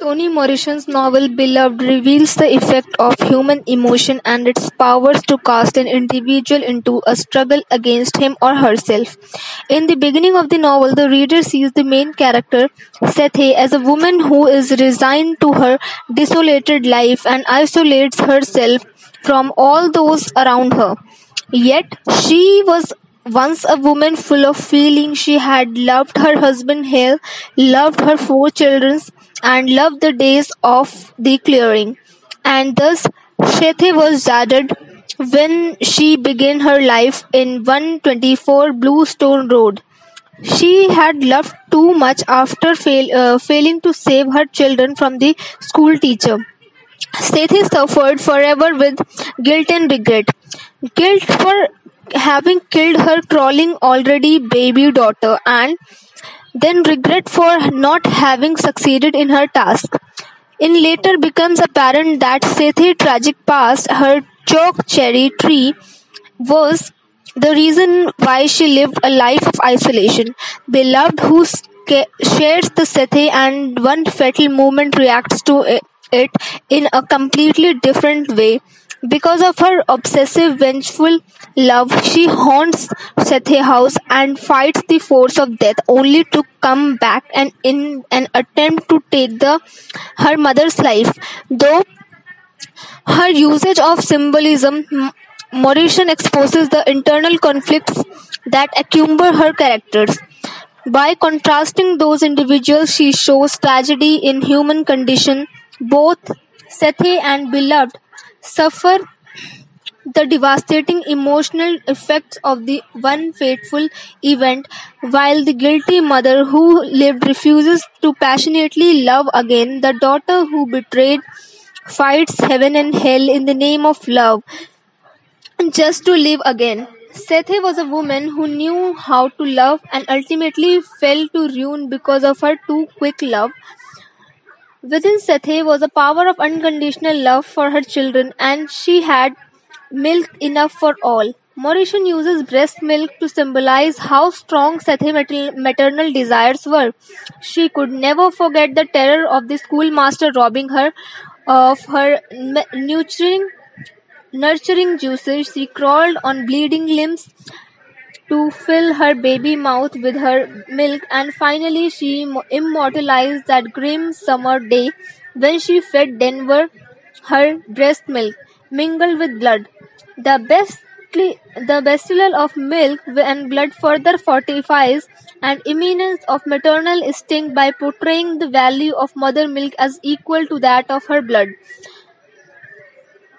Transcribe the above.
Toni Morrison's novel "Beloved" reveals the effect of human emotion and its powers to cast an individual into a struggle against him or herself. In the beginning of the novel, the reader sees the main character, Sethe, as a woman who is resigned to her desolated life and isolates herself from all those around her. Yet, she was once a woman full of feeling. She had loved her husband Hale, loved her four children, and loved the days of the clearing. And thus Sethe was shattered when she began her life in 124 Bluestone Road. She had loved too much after fail, uh, failing to save her children from the school teacher. Sethe suffered forever with guilt and regret. Guilt for having killed her crawling already baby daughter and then regret for not having succeeded in her task. In later becomes apparent that Sethe's tragic past, her choke cherry tree, was the reason why she lived a life of isolation. Beloved who shares the Sethe and one fatal moment reacts to it in a completely different way because of her obsessive, vengeful love, she haunts Sethe house and fights the force of death, only to come back and in an attempt to take the her mother's life. Though her usage of symbolism, Morrison exposes the internal conflicts that encumber her characters. By contrasting those individuals, she shows tragedy in human condition. Both Sethe and Beloved suffer the devastating emotional effects of the one fateful event, while the guilty mother who lived refuses to passionately love again, the daughter who betrayed fights heaven and hell in the name of love just to live again. Sethe was a woman who knew how to love and ultimately fell to ruin because of her too quick love. Within Sethe was a power of unconditional love for her children, and she had milk enough for all. Morrison uses breast milk to symbolize how strong Sethe's maternal desires were. She could never forget the terror of the schoolmaster robbing her of her nurturing, nurturing juices. She crawled on bleeding limbs to fill her baby mouth with her milk and finally she immortalized that grim summer day when she fed Denver her breast milk, mingled with blood. The best the bestial of milk and blood further fortifies an imminence of maternal instinct by portraying the value of mother milk as equal to that of her blood.